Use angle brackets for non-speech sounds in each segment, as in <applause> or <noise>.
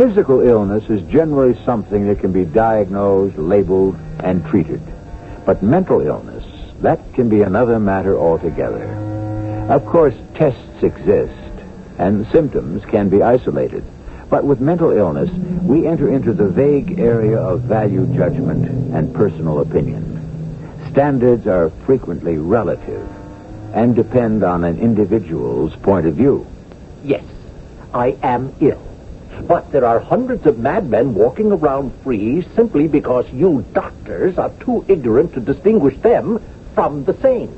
Physical illness is generally something that can be diagnosed, labeled, and treated. But mental illness, that can be another matter altogether. Of course, tests exist, and symptoms can be isolated. But with mental illness, we enter into the vague area of value judgment and personal opinion. Standards are frequently relative and depend on an individual's point of view. Yes, I am ill. But there are hundreds of madmen walking around free simply because you doctors are too ignorant to distinguish them from the sane.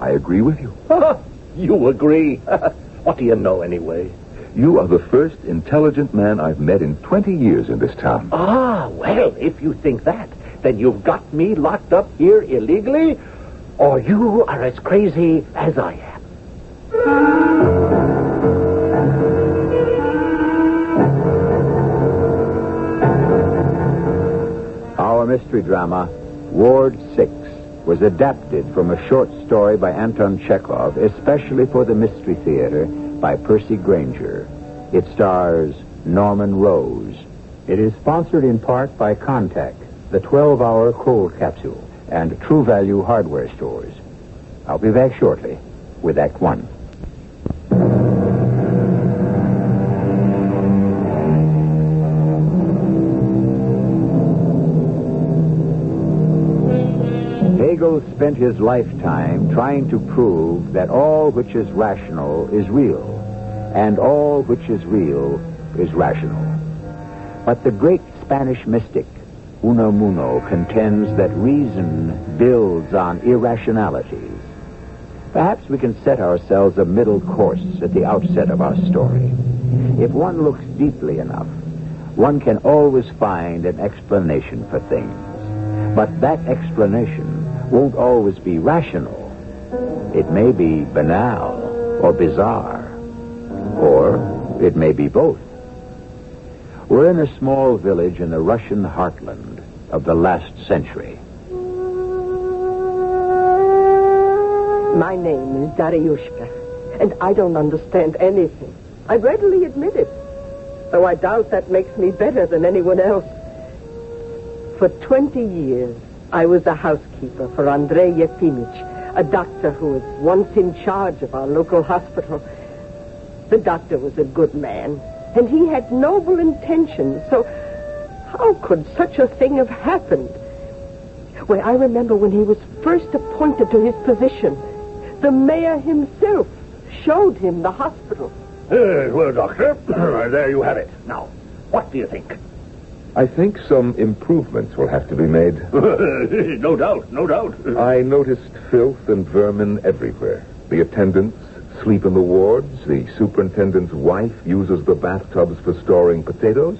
I agree with you. <laughs> you agree? <laughs> what do you know anyway? You are the first intelligent man I've met in 20 years in this town. Ah, well, if you think that, then you've got me locked up here illegally, or you are as crazy as I am. Mystery drama, Ward 6, was adapted from a short story by Anton Chekhov, especially for the Mystery Theater by Percy Granger. It stars Norman Rose. It is sponsored in part by Contac, the 12-hour cold capsule, and True Value hardware stores. I'll be back shortly with Act One. His lifetime trying to prove that all which is rational is real, and all which is real is rational. But the great Spanish mystic, Unamuno, contends that reason builds on irrationalities. Perhaps we can set ourselves a middle course at the outset of our story. If one looks deeply enough, one can always find an explanation for things. But that explanation won't always be rational. It may be banal or bizarre, or it may be both. We're in a small village in the Russian heartland of the last century. My name is Dariushka, and I don't understand anything. I readily admit it, though I doubt that makes me better than anyone else. For 20 years, I was a housekeeper for Andrei Yefimich, a doctor who was once in charge of our local hospital. The doctor was a good man, and he had noble intentions, so how could such a thing have happened? Well, I remember when he was first appointed to his position, the mayor himself showed him the hospital. Uh, well, Doctor, <clears throat> there you have it. Now, what do you think? I think some improvements will have to be made. <laughs> no doubt, no doubt. <laughs> I noticed filth and vermin everywhere. The attendants sleep in the wards. The superintendent's wife uses the bathtubs for storing potatoes.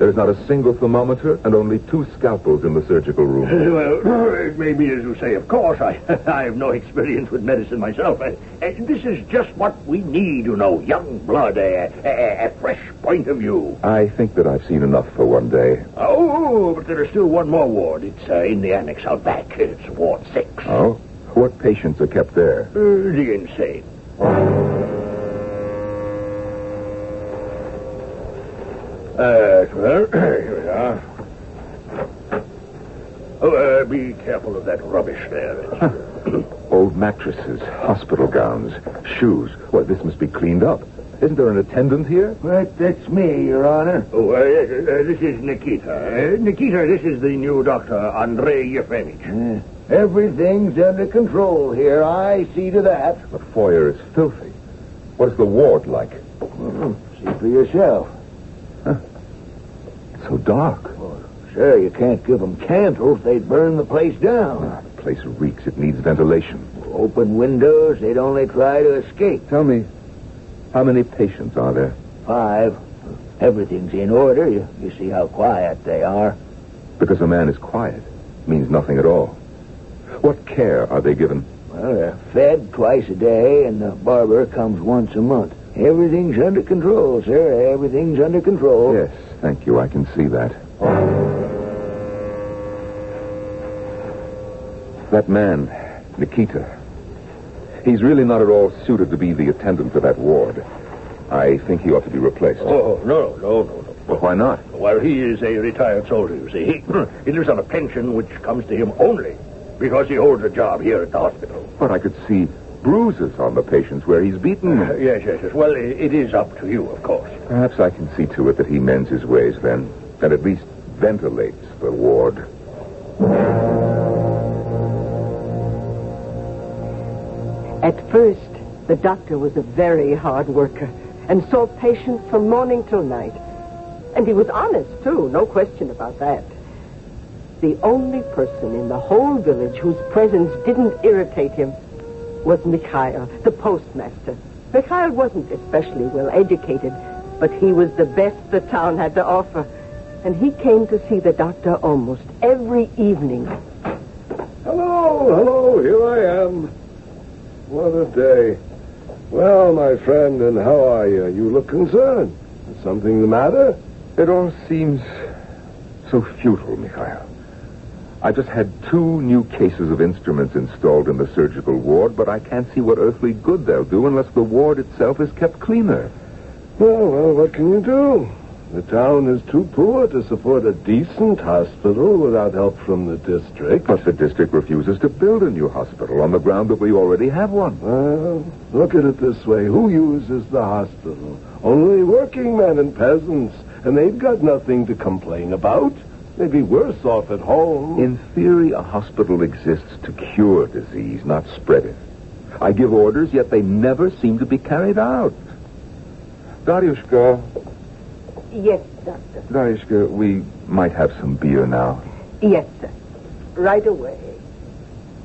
There is not a single thermometer and only two scalpels in the surgical room. <laughs> well, <clears throat> it may be as you say, of course. I, <laughs> I have no experience with medicine myself. Uh, uh, this is just what we need, you know. Young blood, a, a, a fresh point of view. I think that I've seen enough for one day. Oh, but there is still one more ward. It's uh, in the annex out back. It's Ward 6. Oh? What patients are kept there? Uh, the insane. Uh, well, <coughs> here we are. Oh, uh, be careful of that rubbish there. <coughs> Old mattresses, hospital gowns, shoes. Well, this must be cleaned up. Isn't there an attendant here? Right, that's me, Your Honor. Oh, uh, uh, this is Nikita. Uh, Nikita, this is the new doctor, Andrei Yefimich. Uh, everything's under control here. I see to that. The foyer is filthy. What is the ward like? Well, see for yourself. So dark. Well, sir, you can't give them candles. They'd burn the place down. Ah, the place reeks. It needs ventilation. Open windows, they'd only try to escape. Tell me, how many patients are there? Five. Everything's in order. You, you see how quiet they are. Because a man is quiet means nothing at all. What care are they given? Well, they're fed twice a day, and the barber comes once a month. Everything's under control, sir. Everything's under control. Yes, thank you. I can see that. That man, Nikita, he's really not at all suited to be the attendant of that ward. I think he ought to be replaced. Oh, no, no, no, no. Well, why not? Well, he is a retired soldier, you see. He, <clears throat> he lives on a pension which comes to him only because he holds a job here at the hospital. But I could see bruises on the patients where he's beaten Uh, them. yes, yes, yes. Well, it is up to you, of course. Perhaps I can see to it that he mends his ways then, and at least ventilates the ward. At first, the doctor was a very hard worker and saw patients from morning till night. And he was honest, too, no question about that. The only person in the whole village whose presence didn't irritate him was Mikhail, the postmaster. Mikhail wasn't especially well educated, but he was the best the town had to offer. And he came to see the doctor almost every evening. Hello, hello, here I am. What a day. Well, my friend, and how are you? You look concerned. Is something the matter? It all seems so futile, Mikhail. I just had two new cases of instruments installed in the surgical ward, but I can't see what earthly good they'll do unless the ward itself is kept cleaner. Well, well, what can you do? The town is too poor to support a decent hospital without help from the district. But the district refuses to build a new hospital on the ground that we already have one. Well, look at it this way. Who uses the hospital? Only working men and peasants. And they've got nothing to complain about. They'd be worse off at home. In theory, a hospital exists to cure disease, not spread it. I give orders, yet they never seem to be carried out. Daryushka, Yes, doctor. Daryushka, we might have some beer now. Yes, sir. Right away.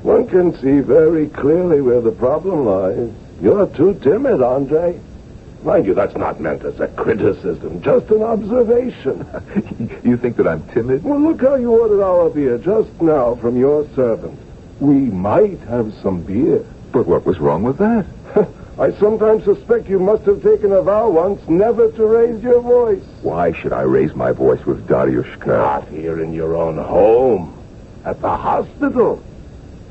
One can see very clearly where the problem lies. You're too timid, Andre. Mind you, that's not meant as a criticism, just an observation. <laughs> you think that I'm timid? well, look how you ordered our beer just now from your servant. We might have some beer. But what was wrong with that? <laughs> I sometimes suspect you must have taken a vow once never to raise your voice. Why should I raise my voice with Daryushka? Not here in your own home. At the hospital.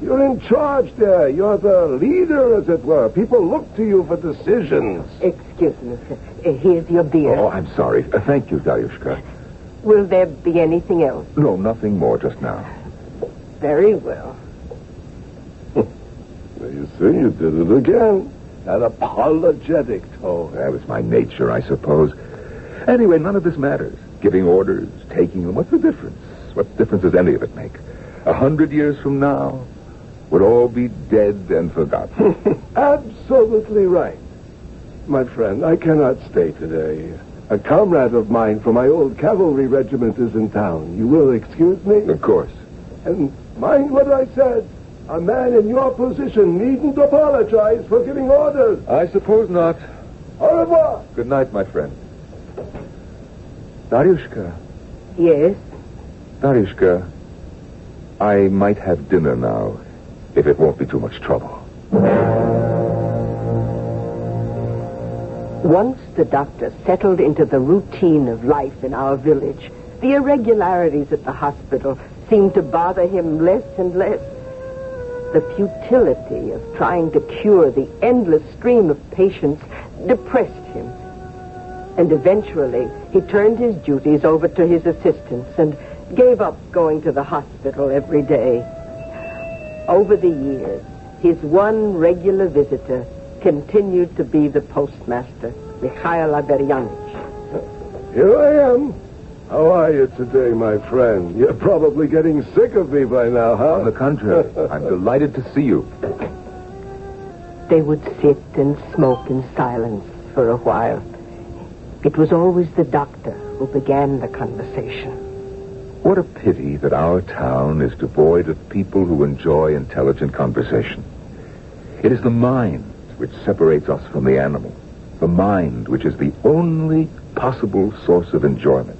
You're in charge there. You're the leader, as it were. People look to you for decisions. Excuse me, sir. Uh, Here's your beer. Oh, I'm sorry. Uh, thank you, Daryushka. Will there be anything else? No, nothing more just now. Very well. <laughs> Well, you see, you did it again. That apologetic tone. That was my nature, I suppose. Anyway, none of this matters. Giving orders, taking them, what's the difference? What difference does any of it make? A hundred years from now, would all be dead and forgotten. <laughs> Absolutely right. My friend, I cannot stay today. A comrade of mine from my old cavalry regiment is in town. You will excuse me? of course. And mind what I said. A man in your position needn't apologize for giving orders. I suppose not. Au revoir. Good night, my friend. Daryushka, Yes? Daryushka, I might have dinner now, if it won't be too much trouble. Once the doctor settled into the routine of life in our village, the irregularities at the hospital seemed to bother him less and less. The futility of trying to cure the endless stream of patients depressed him. And eventually, he turned his duties over to his assistants and gave up going to the hospital every day. Over the years, his one regular visitor continued to be the postmaster, Mikhail Averyanich. Here I am. How are you today, my friend? You're probably getting sick of me by now, huh? On the contrary, <laughs> I'm delighted to see you. They would sit and smoke in silence for a while. It was always the doctor who began the conversation. What a pity that our town is devoid of people who enjoy intelligent conversation. It is the mind which separates us from the animal. The mind which is the only possible source of enjoyment.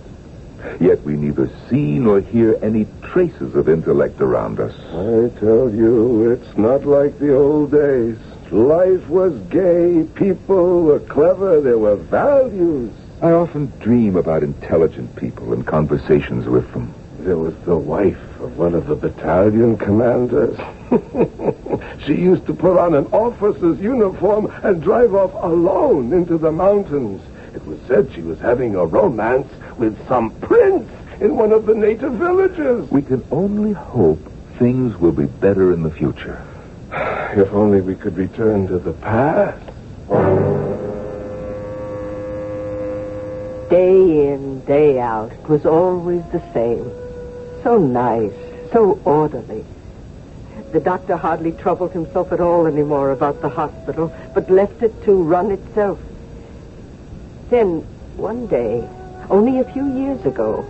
Yet we neither see nor hear any traces of intellect around us. I tell you, it's not like the old days. Life was gay, people were clever, there were values. I often dream about intelligent people and conversations with them. There was the wife of one of the battalion commanders. <laughs> she used to put on an officer's uniform and drive off alone into the mountains. It was said she was having a romance with some prince in one of the native villages. We can only hope things will be better in the future. <sighs> If only we could return to the past. Day in, day out, it was always the same. So nice, so orderly. The doctor hardly troubled himself at all anymore about the hospital, but left it to run itself. Then, one day, only a few years ago,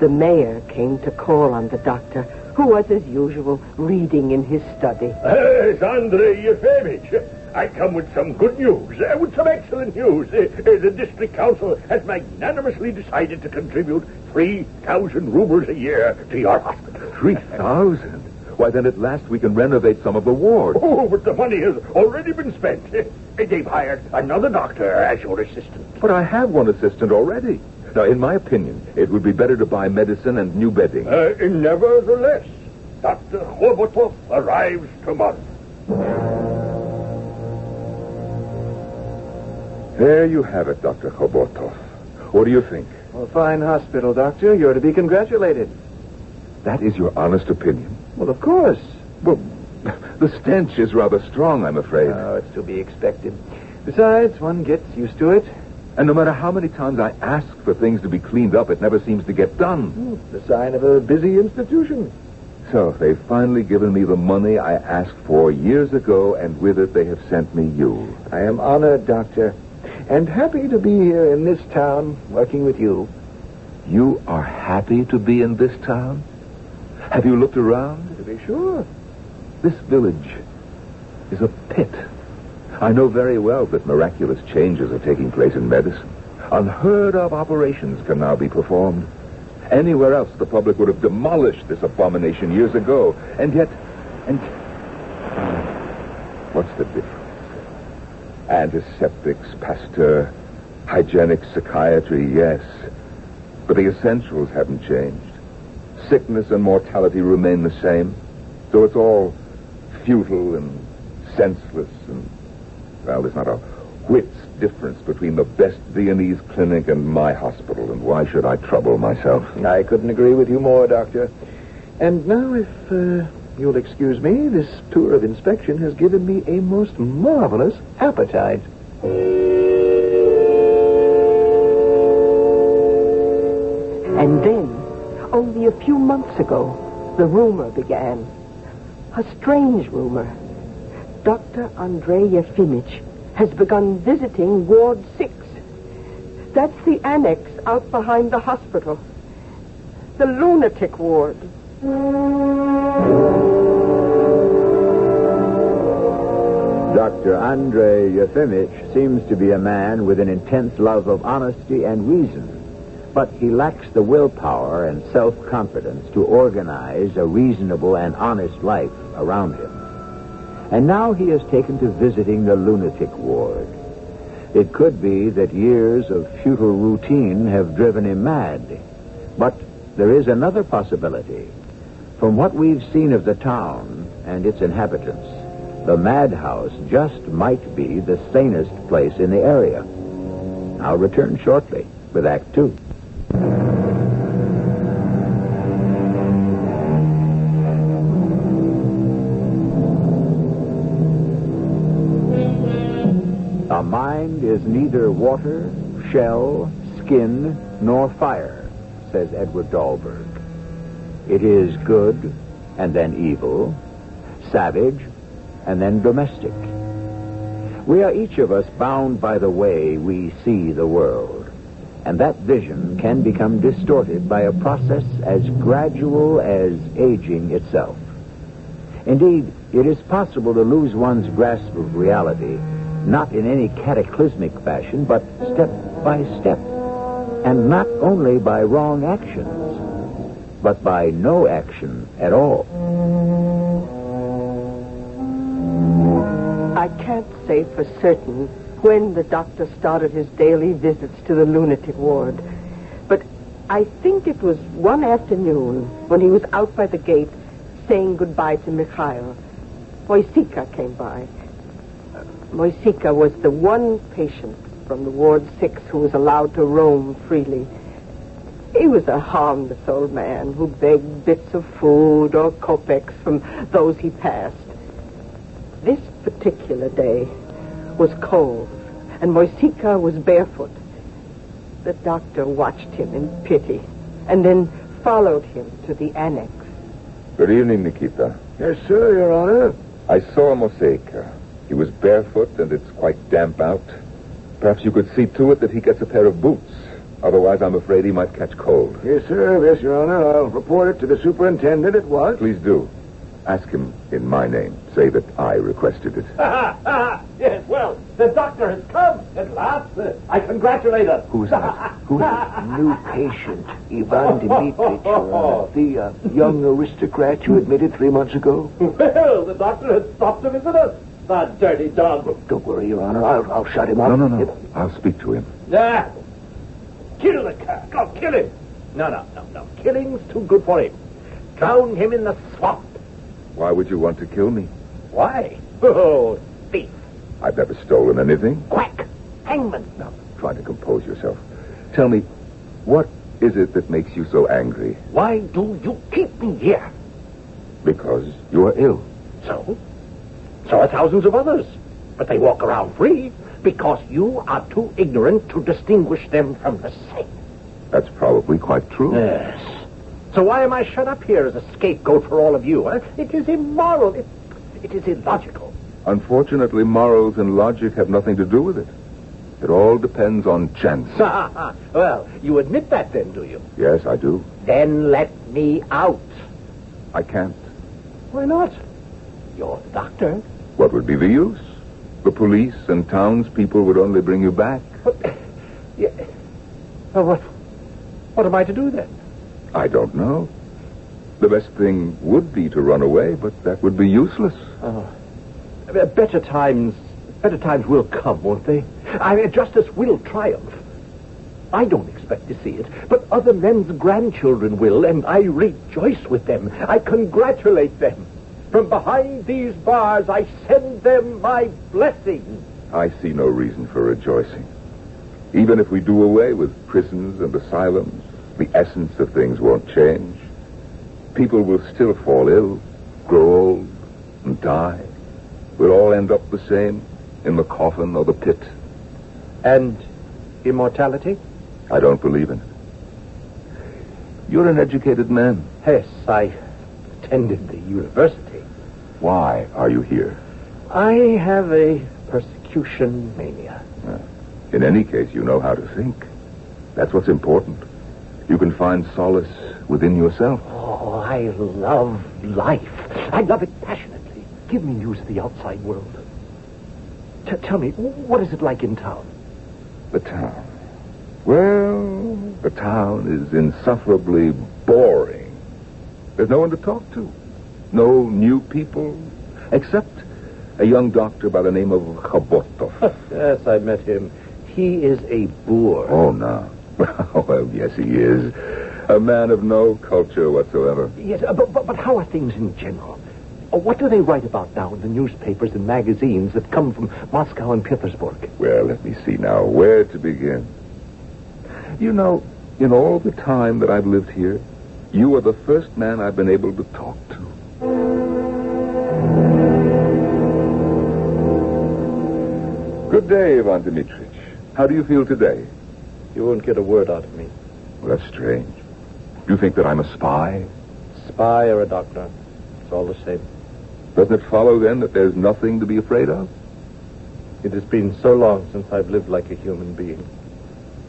the mayor came to call on the doctor, who was, as usual, reading in his study. Hey, it's Andrei Yefimich. I come with some good news, uh, with some excellent news. Uh, uh, the district council has magnanimously decided to contribute 3,000 rubles a year to your hospital. Three thousand? Why, then at last we can renovate some of the wards. Oh, but the money has already been spent. <laughs> They've hired another doctor as your assistant. But I have one assistant already. Now, in my opinion, it would be better to buy medicine and new bedding. Uh, nevertheless, Dr. Khobotov arrives tomorrow. There you have it, Dr. Khobotov. What do you think? A fine hospital, Doctor. You're to be congratulated. That is your honest opinion? Well, of course. Well, <laughs> the stench is rather strong, I'm afraid. Oh, it's to be expected. Besides, one gets used to it. and no matter how many times I ask for things to be cleaned up, it never seems to get done. Hmm, the sign of a busy institution. So they've finally given me the money I asked for years ago, and with it they have sent me you. I am honored, Doctor, and happy to be here in this town working with you. You are happy to be in this town? Have you looked around? To be sure. This village is a pit. I know very well that miraculous changes are taking place in medicine. Unheard of operations can now be performed. Anywhere else, the public would have demolished this abomination years ago. And yet, and ah, what's the difference? Antiseptics, Pasteur, hygienic psychiatry, yes. But the essentials haven't changed. Sickness and mortality remain the same. So it's all futile and senseless and, well, there's not a whit's difference between the best Viennese clinic and my hospital, and why should I trouble myself? I couldn't agree with you more, Doctor. And now, if uh, you'll excuse me, this tour of inspection has given me a most marvelous appetite. And then, only a few months ago, the rumor began. A strange rumor. Dr. Andrei Yefimich has begun visiting Ward 6. That's the annex out behind the hospital. The lunatic ward. Dr. Andrei Yefimich seems to be a man with an intense love of honesty and reason, but he lacks the willpower and self-confidence to organize a reasonable and honest life around him. And now he has taken to visiting the lunatic ward. It could be that years of futile routine have driven him mad. But there is another possibility. From what we've seen of the town and its inhabitants, the madhouse just might be the sanest place in the area. I'll return shortly with Act Two. A mind is neither water, shell, skin, nor fire, says Edward Dahlberg. It is good and then evil, savage and then domestic. We are each of us bound by the way we see the world, and that vision can become distorted by a process as gradual as aging itself. Indeed, it is possible to lose one's grasp of reality, not in any cataclysmic fashion, but step by step, And not only by wrong actions, but by no action at all. I can't say for certain when the doctor started his daily visits to the lunatic ward. But I think it was one afternoon when he was out by the gate saying goodbye to Mikhail. Moisika came by. Uh, Moisika was the one patient from the Ward 6 who was allowed to roam freely. He was a harmless old man who begged bits of food or kopecks from those he passed. This particular day was cold, and Moisika was barefoot. The doctor watched him in pity and then followed him to the annex. Good evening, Nikita. Yes, sir, Your Honor. I saw Moisika. He was barefoot and it's quite damp out. Perhaps you could see to it that he gets a pair of boots. Otherwise, I'm afraid he might catch cold. Yes, sir. Yes, Your Honor. I'll report it to the superintendent at once. Please do. Ask him in my name. Say that I requested it. <laughs> yes, well, the doctor has come at last. Uh, I congratulate us. Who's that? Who is it? <laughs> New patient, Ivan Dmitrich, Your Honor. The uh, young aristocrat you admitted three months ago. Well, the doctor has stopped to visit us. The dirty dog. Don't worry, Your Honor. I'll, I'll shut him up. No, no, no. I'll speak to him. Ah, kill the cat. Go kill him. No, no, no, no. Killing's too good for him. Drown him in the swamp. Why would you want to kill me? Why? Oh, thief. I've never stolen anything. Quack. Hangman. Now, try to compose yourself. Tell me, what is it that makes you so angry? Why do you keep me here? Because you are ill. So? So are thousands of others. But they walk around free because you are too ignorant to distinguish them from the same. That's probably quite true. Yes. So why am I shut up here as a scapegoat for all of you? Huh? It is immoral. It, it is illogical. Unfortunately, morals and logic have nothing to do with it. It all depends on chance. <laughs> well, you admit that then, do you? Yes, I do. Then let me out. I can't. Why not? You're the doctor. What would be the use? The police and townspeople would only bring you back. But, yeah. Well, what, what am I to do then? I don't know. The best thing would be to run away, but that would be useless. Uh, better times, better times will come, won't they? I mean, justice will triumph. I don't expect to see it, but other men's grandchildren will, and I rejoice with them. I congratulate them. From behind these bars, I send them my blessing. I see no reason for rejoicing. Even if we do away with prisons and asylums, the essence of things won't change. People will still fall ill, grow old, and die. We'll all end up the same, in the coffin or the pit. And immortality? I don't believe in it. You're an educated man. Yes, I attended the university. Why are you here? I have a persecution mania. In any case, you know how to think. That's what's important. You can find solace within yourself. Oh, I love life. I love it passionately. Give me news of the outside world. T- tell me, what is it like in town? The town. Well, the town is insufferably boring. There's no one to talk to. No new people, except a young doctor by the name of Khobotov. <laughs> yes, I met him. He is a boor. Oh, no. <laughs> well, yes, he is. A man of no culture whatsoever. Yes, uh, but, but, but how are things in general? Uh, What do they write about now in the newspapers and magazines that come from Moscow and Petersburg? Well, let me see now where to begin. You know, in all the time that I've lived here, you are the first man I've been able to talk to. Good day, Ivan Dmitrich. How do you feel today? You won't get a word out of me. Well, that's strange. Do you think that I'm a spy? Spy or a doctor. It's all the same. Doesn't it follow then that there's nothing to be afraid of? It has been so long since I've lived like a human being.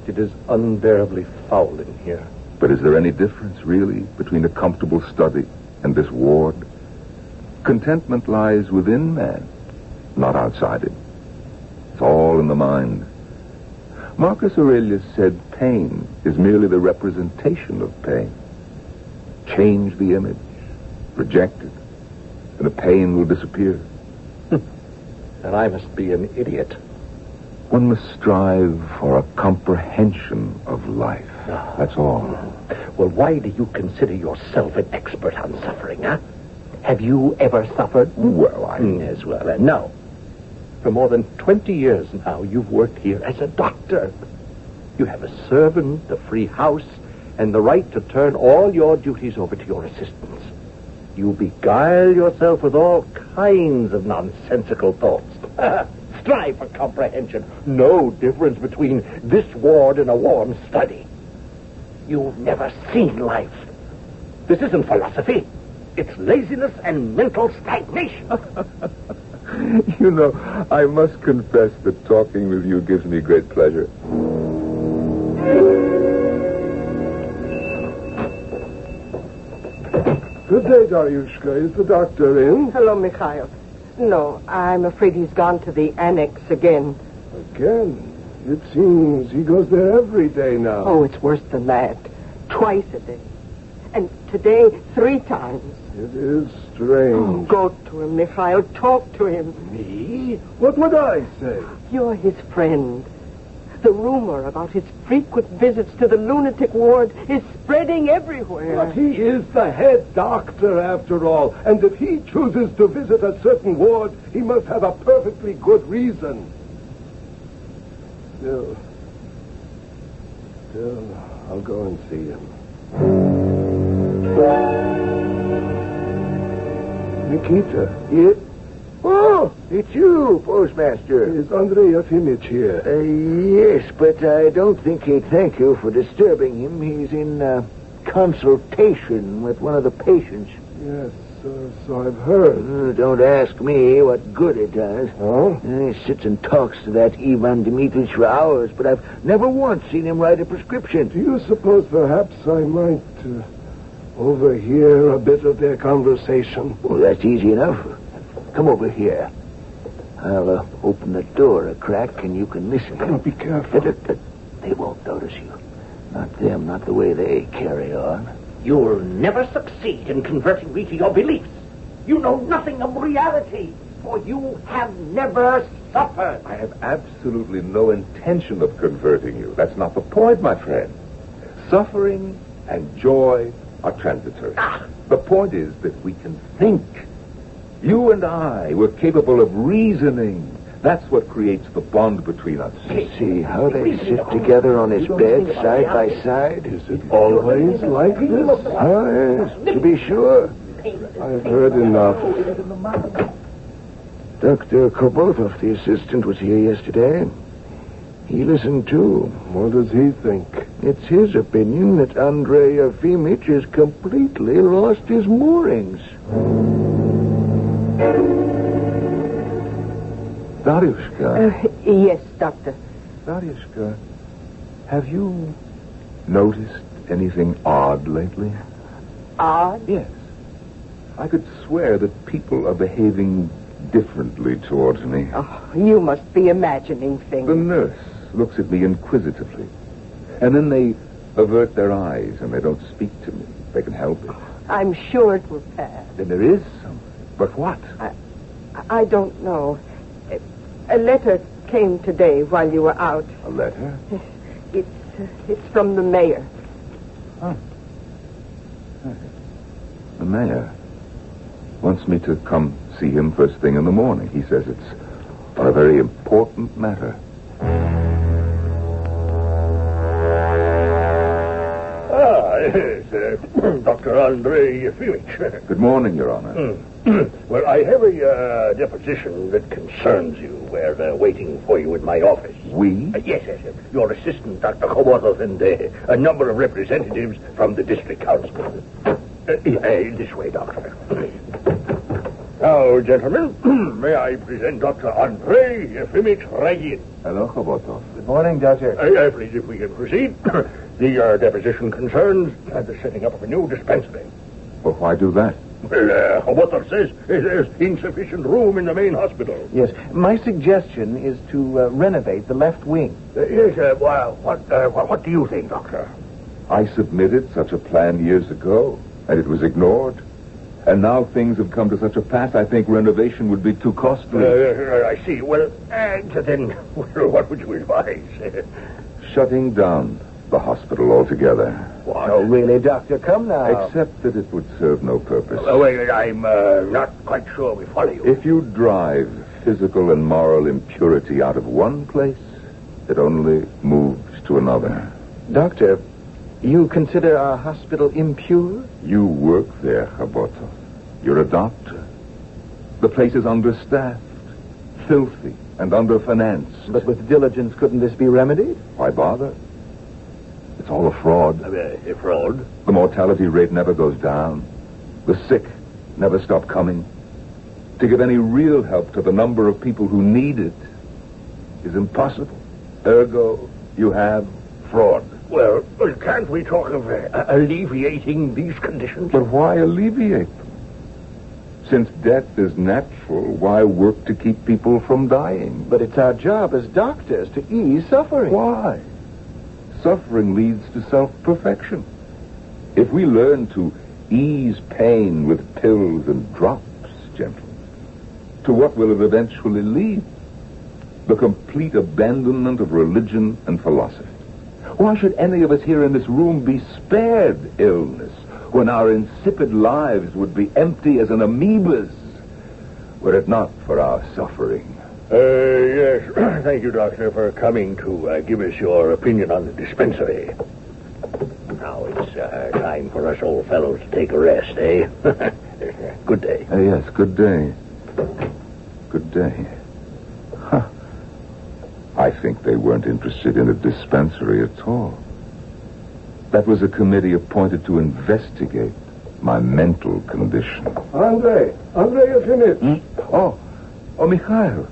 It is unbearably foul in here. But is there any difference, really, between a comfortable study and this ward? Contentment lies within man, not outside it. It's all in the mind. Marcus Aurelius said pain is merely the representation of pain. Change the image, reject it, and the pain will disappear. Hmm. And I must be an idiot. One must strive for a comprehension of life. Ah. That's all. Well, why do you consider yourself an expert on suffering, huh? Have you ever suffered? Well, I... Hmm. Yes, well, then, no. For more than 20 years now, you've worked here as a doctor. You have a servant, a free house, and the right to turn all your duties over to your assistants. You beguile yourself with all kinds of nonsensical thoughts. <laughs> Strive for comprehension. No difference between this ward and a warm study. You've never seen life. This isn't philosophy. It's laziness and mental stagnation. <laughs> You know, I must confess that talking with you gives me great pleasure. Good day, Daryushka. Is the doctor in? Hello, Mikhail. No, I'm afraid he's gone to the annex again. Again. It seems he goes there every day now. Oh, it's worse than that. Twice a day. And today, three times. It is Oh, strange. go to him, Mikhail. Talk to him. Me? What would I say? You're his friend. The rumor about his frequent visits to the lunatic ward is spreading everywhere. But he is the head doctor, after all. And if he chooses to visit a certain ward, he must have a perfectly good reason. Still, still, I'll go and see him. Nikita. Yes? Oh, it's you, postmaster. Is Andrei Yefimich here? Uh, yes, but I don't think he'd thank you for disturbing him. He's in uh, consultation with one of the patients. Yes, so I've heard. Uh, don't ask me what good it does. Oh? Uh, He sits and talks to that Ivan Dmitrich for hours, but I've never once seen him write a prescription. Do you suppose perhaps I might uh, overhear a bit of their conversation? Well, that's easy enough. Come over here. I'll uh, open the door a crack and you can listen. Oh, be careful. They won't notice you. Not them, not the way they carry on. You'll never succeed in converting me to your beliefs. You know nothing of reality, for you have never suffered. I have absolutely no intention of converting you. That's not the point, my friend. Suffering and joy are transitory. Ah. The point is that we can think. You and I, we're capable of reasoning. That's what creates the bond between us. See how they sit together on his bed, side by side? Is it always like this? Oh, yes, to be sure. I've heard enough. Dr. Khobotov, the assistant, was here yesterday. He listened too. What does he think? It's his opinion that Andrei Yefimich has completely lost his moorings. Daryushka, Uh, yes, Doctor. Daryushka, have you noticed anything odd lately? Odd? Yes. I could swear that people are behaving differently towards me. Oh, you must be imagining things. The nurse looks at me inquisitively. And then they avert their eyes and they don't speak to me. They can help it. I'm sure it will pass. Then there is something. But what? I, I don't know. A letter came today while you were out. A letter? It's uh, it's from the mayor. The mayor wants me to come see him first thing in the morning. He says it's on a very important matter. Ah, yes, uh, Dr. Andrei Yefimich. Good morning, Your Honor. <clears throat> well, I have a uh, deposition that concerns you. We're uh, waiting for you in my office. We? Uh, yes, yes, yes. Your assistant, Dr. Kowalov, and uh, a number of representatives from the district council. Uh, uh, this way, Doctor. <clears throat> Now, gentlemen, <clears throat> may I present Dr. Andrei Yefimich Ragin. Hello, Khobotov. Good morning, Doctor. Uh, please, if we can proceed. the uh, deposition concerns the setting up of a new dispensary. Well, why do that? Well, uh, what that says is there's insufficient room in the main hospital. Yes. My suggestion is to uh, renovate the left wing. Uh, yes, uh, well, what, uh, what, what do you think, Doctor? I submitted such a plan years ago, and it was ignored. And now things have come to such a pass, I think renovation would be too costly. Uh, I see. Well, uh, then, <laughs> what would you advise? Shutting down the hospital altogether. What? Oh, really, Doctor? Come now. Except that it would serve no purpose. Oh, wait, I'm uh, not quite sure we follow you. If you drive physical and moral impurity out of one place, it only moves to another. Doctor, you consider our hospital impure? You work there, Haboto. You're a doctor. The place is understaffed, filthy, and underfinanced. But with diligence, couldn't this be remedied? Why bother? All a fraud. A fraud? The mortality rate never goes down. The sick never stop coming. To give any real help to the number of people who need it is impossible. Ergo, you have fraud. Well, well, can't we talk of uh, alleviating these conditions? But why alleviate them? Since death is natural, why work to keep people from dying? But it's our job as doctors to ease suffering. Why? Suffering leads to self-perfection. If we learn to ease pain with pills and drops, gentlemen, to what will it eventually lead? The complete abandonment of religion and philosophy. Why should any of us here in this room be spared illness when our insipid lives would be empty as an amoeba's were it not for our suffering? Uh, yes. <clears throat> Thank you, Doctor, for coming to uh, give us your opinion on the dispensary. Now it's uh, time for us old fellows to take a rest, eh? <laughs> Good day. Uh, yes, good day. Good day. Huh. I think they weren't interested in a dispensary at all. That was a committee appointed to investigate my mental condition. Andre, Andre Yefimich. Hmm? Oh, oh, Mikhail.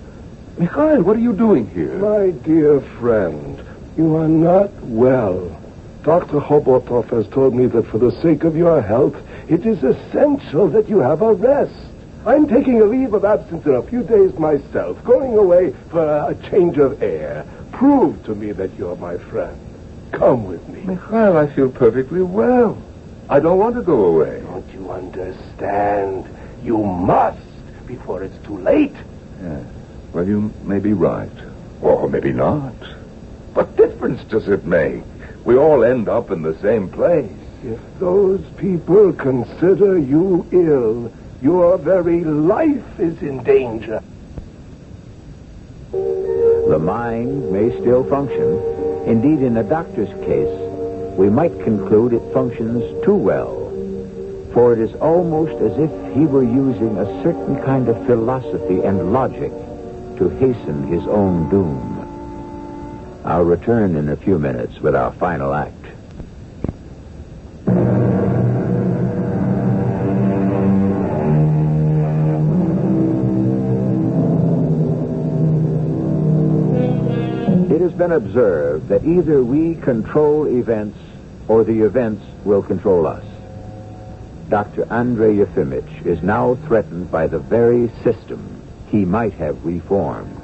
Mikhail, what are you doing here? My dear friend, you are not well. Dr. Khobotov has told me that for the sake of your health, it is essential that you have a rest. I'm taking a leave of absence in a few days myself, going away for a change of air. Prove to me that you're my friend. Come with me. Mikhail, I feel perfectly well. I don't want to go away. Don't you understand? You must before it's too late. Yes. Well, you may be right. Or maybe not. What difference does it make? We all end up in the same place. If those people consider you ill, your very life is in danger. The mind may still function. Indeed, in a doctor's case, we might conclude it functions too well. For it is almost as if he were using a certain kind of philosophy and logic to hasten his own doom. I'll return in a few minutes with our final act. It has been observed that either we control events or the events will control us. Dr. Andrei Yefimich is now threatened by the very system he might have reformed.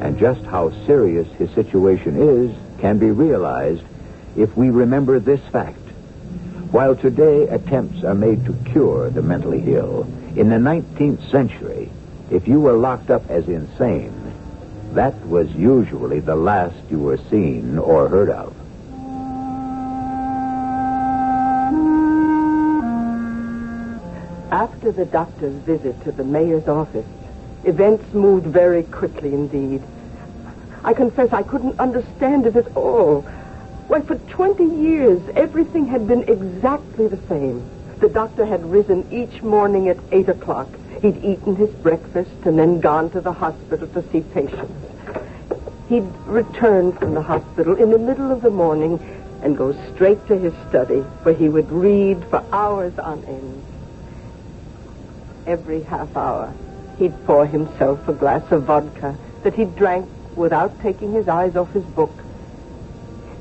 And just how serious his situation is can be realized if we remember this fact. While today attempts are made to cure the mentally ill, in the 19th century, if you were locked up as insane, that was usually the last you were seen or heard of. After the doctor's visit to the mayor's office, events moved very quickly indeed. I confess I couldn't understand it at all. Why, for 20 years, everything had been exactly the same. The doctor had risen each morning at 8 o'clock. He'd eaten his breakfast and then gone to the hospital to see patients. He'd return from the hospital in the middle of the morning and go straight to his study, where he would read for hours on end. Every half hour, he'd pour himself a glass of vodka that he drank without taking his eyes off his book.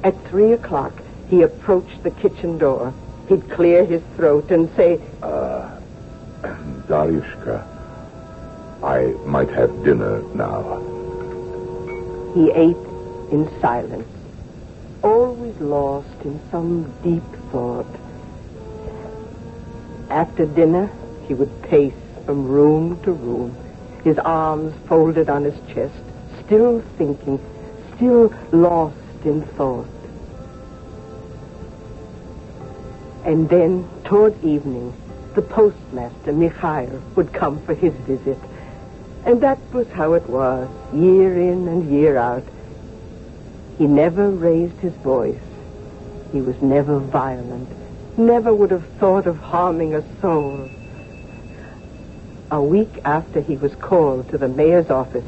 At three o'clock, he approached the kitchen door. He'd clear his throat and say, Uh, <clears throat> Dariushka, I might have dinner now. He ate in silence, always lost in some deep thought. After dinner, he would pace from room to room, his arms folded on his chest, still thinking, still lost in thought. And then, toward evening, the postmaster, Mikhail, would come for his visit. And that was how it was, year in and year out. He never raised his voice. He was never violent, never would have thought of harming a soul. A week after he was called to the mayor's office,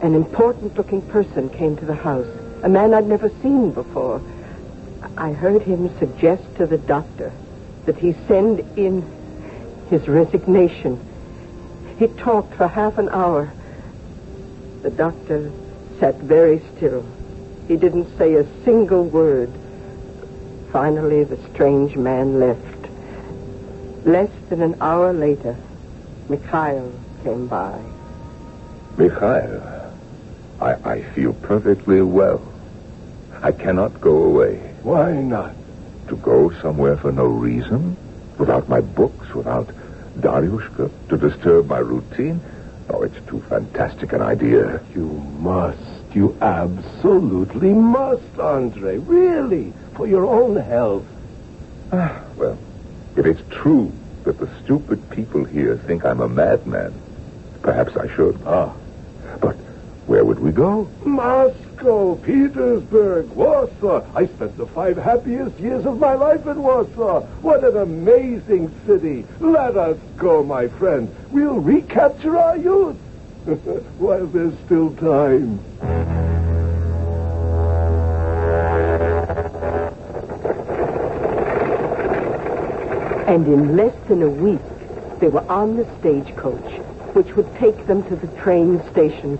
an important looking person came to the house, a man I'd never seen before. I heard him suggest to the doctor that he send in his resignation. He talked for half an hour. The doctor sat very still. He didn't say a single word. Finally, the strange man left. Less than an hour later, Mikhail came by. Mikhail, I, I feel perfectly well. I cannot go away. Why not? To go somewhere for no reason? Without my books, without Dariushka, to disturb my routine? Oh, it's too fantastic an idea. You must. You absolutely must, Andre. Really. For your own health. Ah, well, if it's true that the stupid people here think I'm a madman, perhaps I should. Ah. But where would we go? Moscow, Petersburg, Warsaw. I spent the five happiest years of my life in Warsaw. What an amazing city. Let us go, my friend. We'll recapture our youth. <laughs> While there's still time. And in less than a week, they were on the stagecoach, which would take them to the train station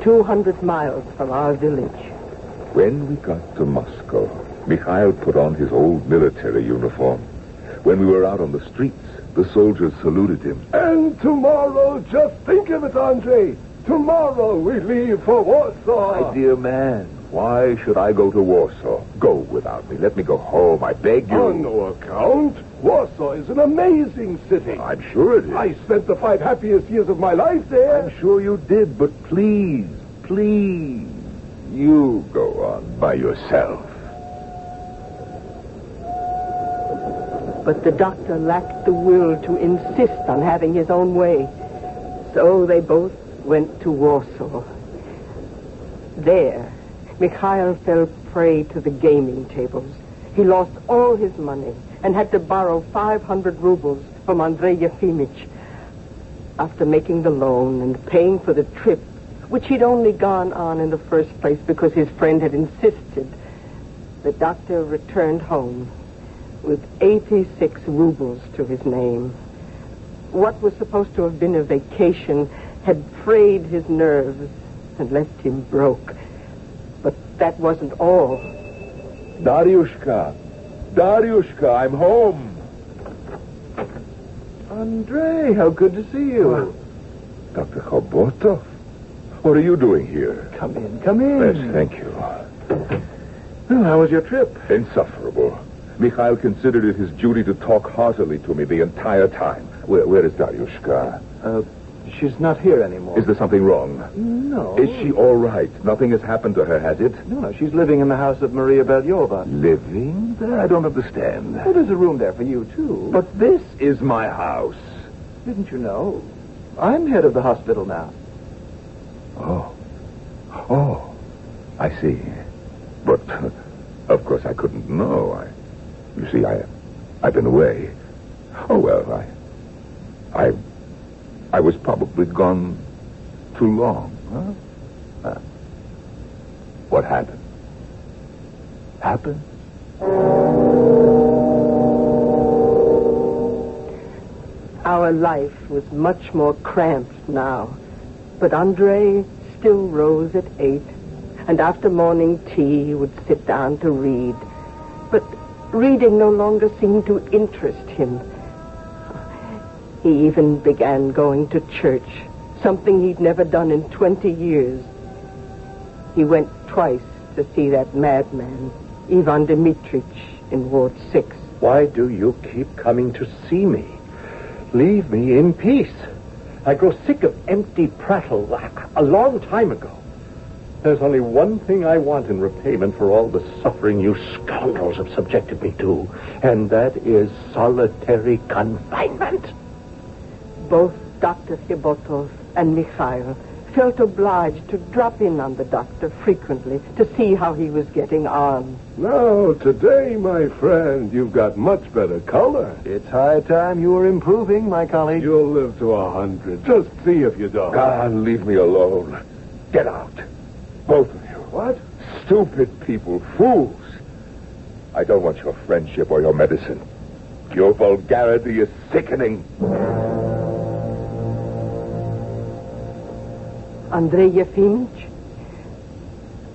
200 miles from our village. When we got to Moscow, Mikhail put on his old military uniform. When we were out on the streets, the soldiers saluted him. And tomorrow, just think of it, Andre. Tomorrow we leave for Warsaw. My dear man, why should I go to Warsaw? Go without me. Let me go home. I beg you. On no account. Warsaw is an amazing city. I'm sure it is. I spent the five happiest years of my life there. I'm sure you did, but please, please, you go on by yourself. But the doctor lacked the will to insist on having his own way. So they both went to Warsaw. There, Mikhail fell prey to the gaming tables. He lost all his money and had to borrow 500 rubles from Andrei Yefimich. After making the loan and paying for the trip, which he'd only gone on in the first place because his friend had insisted, the doctor returned home with 86 rubles to his name. What was supposed to have been a vacation had frayed his nerves and left him broke. That wasn't all. Dariushka, Dariushka, I'm home. Andre, how good to see you. Dr. Khobotov, what are you doing here? Come in, come in. Yes, thank you. Well, how was your trip? Insufferable. Mikhail considered it his duty to talk heartily to me the entire time. Where, where is Dariushka? Uh, she's not here anymore. Is there something wrong? No. Is she all right? Nothing has happened to her, has it? No, no, she's living in the house of Maria Belyova. Living there? I don't understand. Well, there's a room there for you, too. But this is my house. didn't you know? I'm head of the hospital now. Oh. Oh. I see. But, of course, I couldn't know. I, you see, I, I've been away. Oh, well, I, I, I was probably gone too long, huh? Uh, what happened? Happened? Our life was much more cramped now. But Andre still rose at eight, and after morning tea he would sit down to read. But reading no longer seemed to interest him. He even began going to church, something he'd never done in 20 years. He went twice to see that madman, Ivan Dmitrich, in Ward 6. Why do you keep coming to see me? Leave me in peace. I grow sick of empty prattle a long time ago. There's only one thing I want in repayment for all the suffering you scoundrels have subjected me to, and that is solitary confinement. Both Dr. Khobotov and Mikhail felt obliged to drop in on the doctor frequently to see how he was getting on. Now, today, my friend, you've got much better color. It's high time you were improving, my colleague. You'll live to a hundred. Just see if you don't. Ah, leave me alone. Get out. Both of you. What? Stupid people, fools. I don't want your friendship or your medicine. Your vulgarity is sickening. Andrei Yefimovich,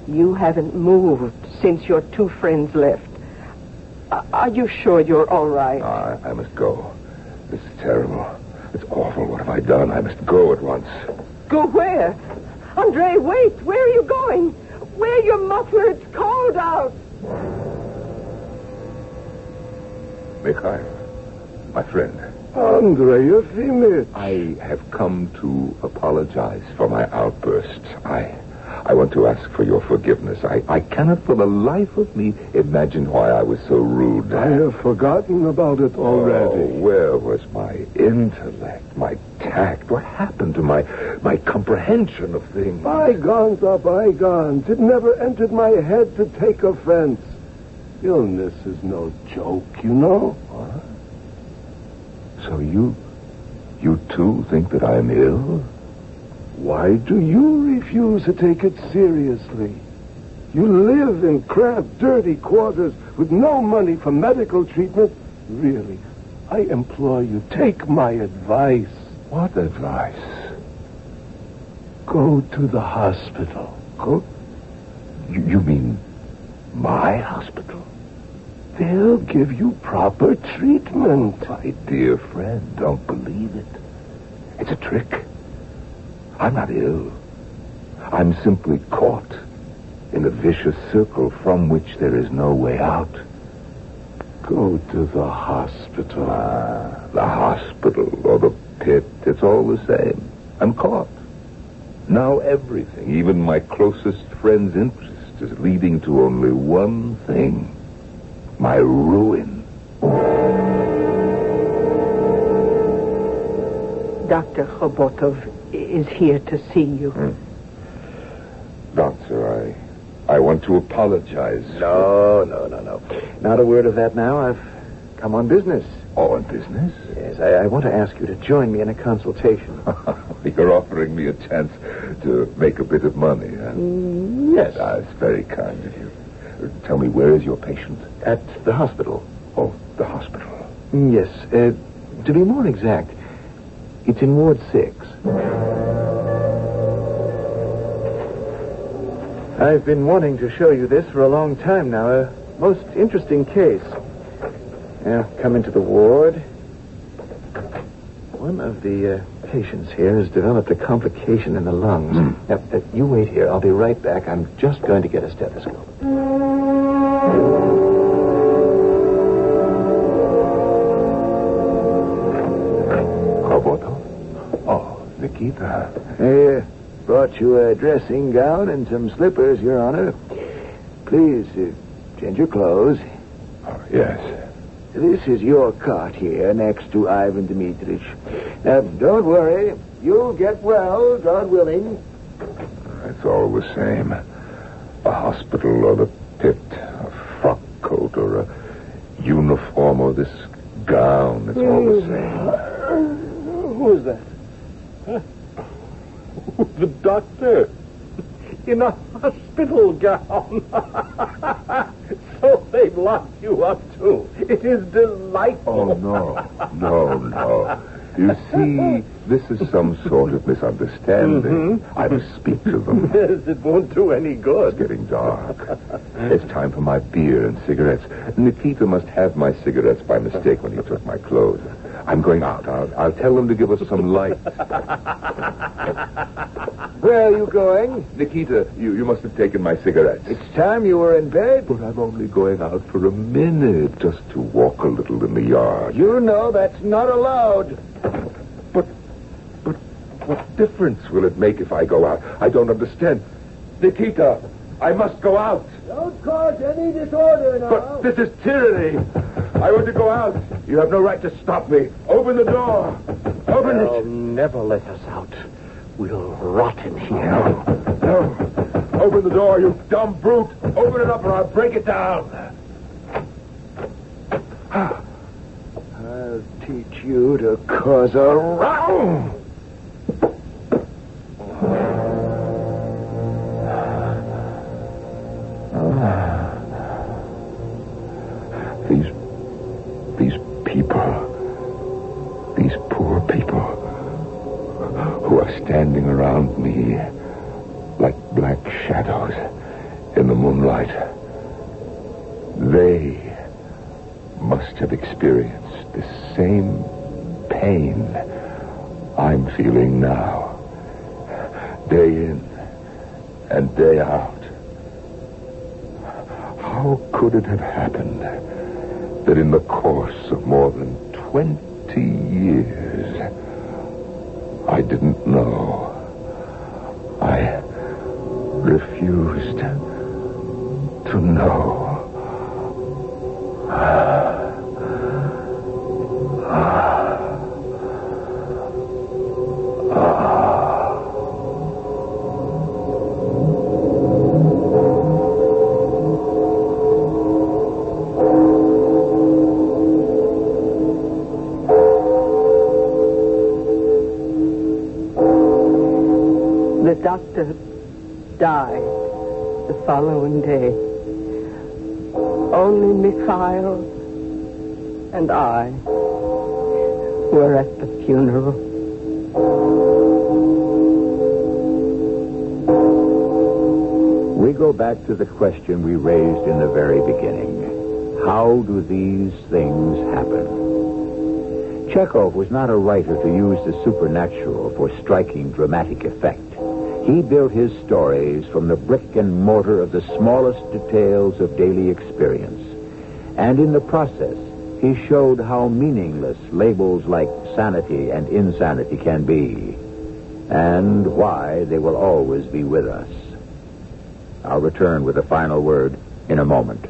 you haven't moved since your two friends left. Are you sure you're all right? I, I must go. This is terrible. It's awful. What have I done? I must go at once. Go where? Andrei, wait. Where are you going? Wear your muffler. It's cold out. Mikhail, my friend, Andrei Yefimich. I have come to apologize for my outburst. I I want to ask for your forgiveness. I, I cannot for the life of me imagine why I was so rude. I have forgotten about it already. Oh, where was my intellect, my tact? What happened to my my comprehension of things? Bygones are bygones. It never entered my head to take offense. Illness is no joke, you know. So you you too think that I'm ill? Why do you refuse to take it seriously? You live in cramped, dirty quarters with no money for medical treatment. Really, I implore you, take my advice. What advice? Go to the hospital. Go? You, you mean my hospital? They'll give you proper treatment. My dear friend, don't believe it. It's a trick. I'm not ill. I'm simply caught in a vicious circle from which there is no way out. Go to the hospital. Ah, the hospital or the pit, it's all the same. I'm caught. Now everything, even my closest friend's interest, is leading to only one thing my ruin. Dr. Khobotov is here to see you. Hmm. Doctor, I, I want to apologize. No, no, no, no. Not a word of that now. I've come on business. Oh, on business? Yes, I, I want to ask you to join me in a consultation. <laughs> You're offering me a chance to make a bit of money, huh? Mm, yes. Ah, That's very kind of you. Tell me, where is your patient? At the hospital. Oh, the hospital. Yes. Uh, to be more exact, it's in Ward 6. I've been wanting to show you this for a long time now. A most interesting case. Now, come into the ward. One of the uh, patients here has developed a complication in the lungs. Now, uh, you wait here. I'll be right back. I'm just going to get a stethoscope. Khobotov? Oh, Nikita. I uh, brought you a dressing gown and some slippers, Your Honor. Please, uh, change your clothes. Oh, yes. This is your cot here next to Ivan Dmitrich. Uh, now, don't worry. You'll get well, God willing. It's all the same. A hospital or the pit, a frock coat or a uniform or this gown. It's all the hmm. same. Who's that? Huh? <laughs> The doctor. In a hospital gown. <laughs> so they've locked you up, too. It is delightful. Oh, no. No, no. You see, this is some sort of misunderstanding. Mm-hmm. I must speak to them. Yes, it won't do any good. It's getting dark. It's time for my beer and cigarettes. Nikita must have my cigarettes by mistake when he took my clothes. I'm going out. I'll, I'll tell them to give us some light. Where are you going? Nikita, you, you must have taken my cigarettes. It's time you were in bed. But I'm only going out for a minute, just to walk a little in the yard. You know that's not allowed. But, but what difference will it make if I go out? I don't understand. Nikita, I must go out. Don't cause any disorder now. But this is tyranny. I want to go out. You have no right to stop me. Open the door. Open They'll it. never let us out. We'll rot in here. No, no. Open the door, you dumb brute. Open it up or I'll break it down. I'll teach you to cause a row. Course of more than 20 years, Doctor died the following day. Only Mikhail and I were at the funeral. We go back to the question we raised in the very beginning. How do these things happen? Chekhov was not a writer to use the supernatural for striking dramatic effect. He built his stories from the brick and mortar of the smallest details of daily experience. And in the process, he showed how meaningless labels like sanity and insanity can be, and why they will always be with us. I'll return with a final word in a moment.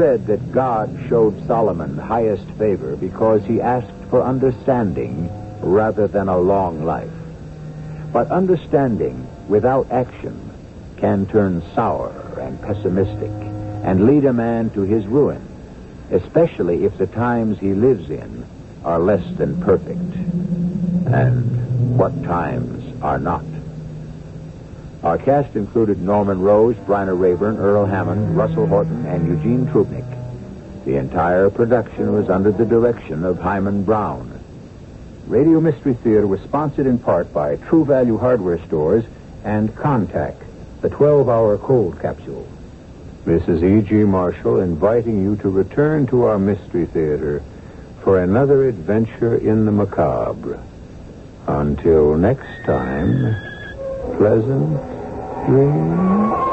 Said that God showed Solomon highest favor because he asked for understanding rather than a long life. But understanding without action can turn sour and pessimistic and lead a man to his ruin, especially if the times he lives in are less than perfect. And what times are not? Our cast included Norman Rose, Bryna Rayburn, Earl Hammond, Russell Horton, and Eugene Troobnick. The entire production was under the direction of Himan Brown. Radio Mystery Theater was sponsored in part by True Value Hardware Stores and Contac, the 12-hour cold capsule. Is E.G. Marshall inviting you to return to our Mystery Theater for another adventure in the macabre. Until next time, pleasant dreams.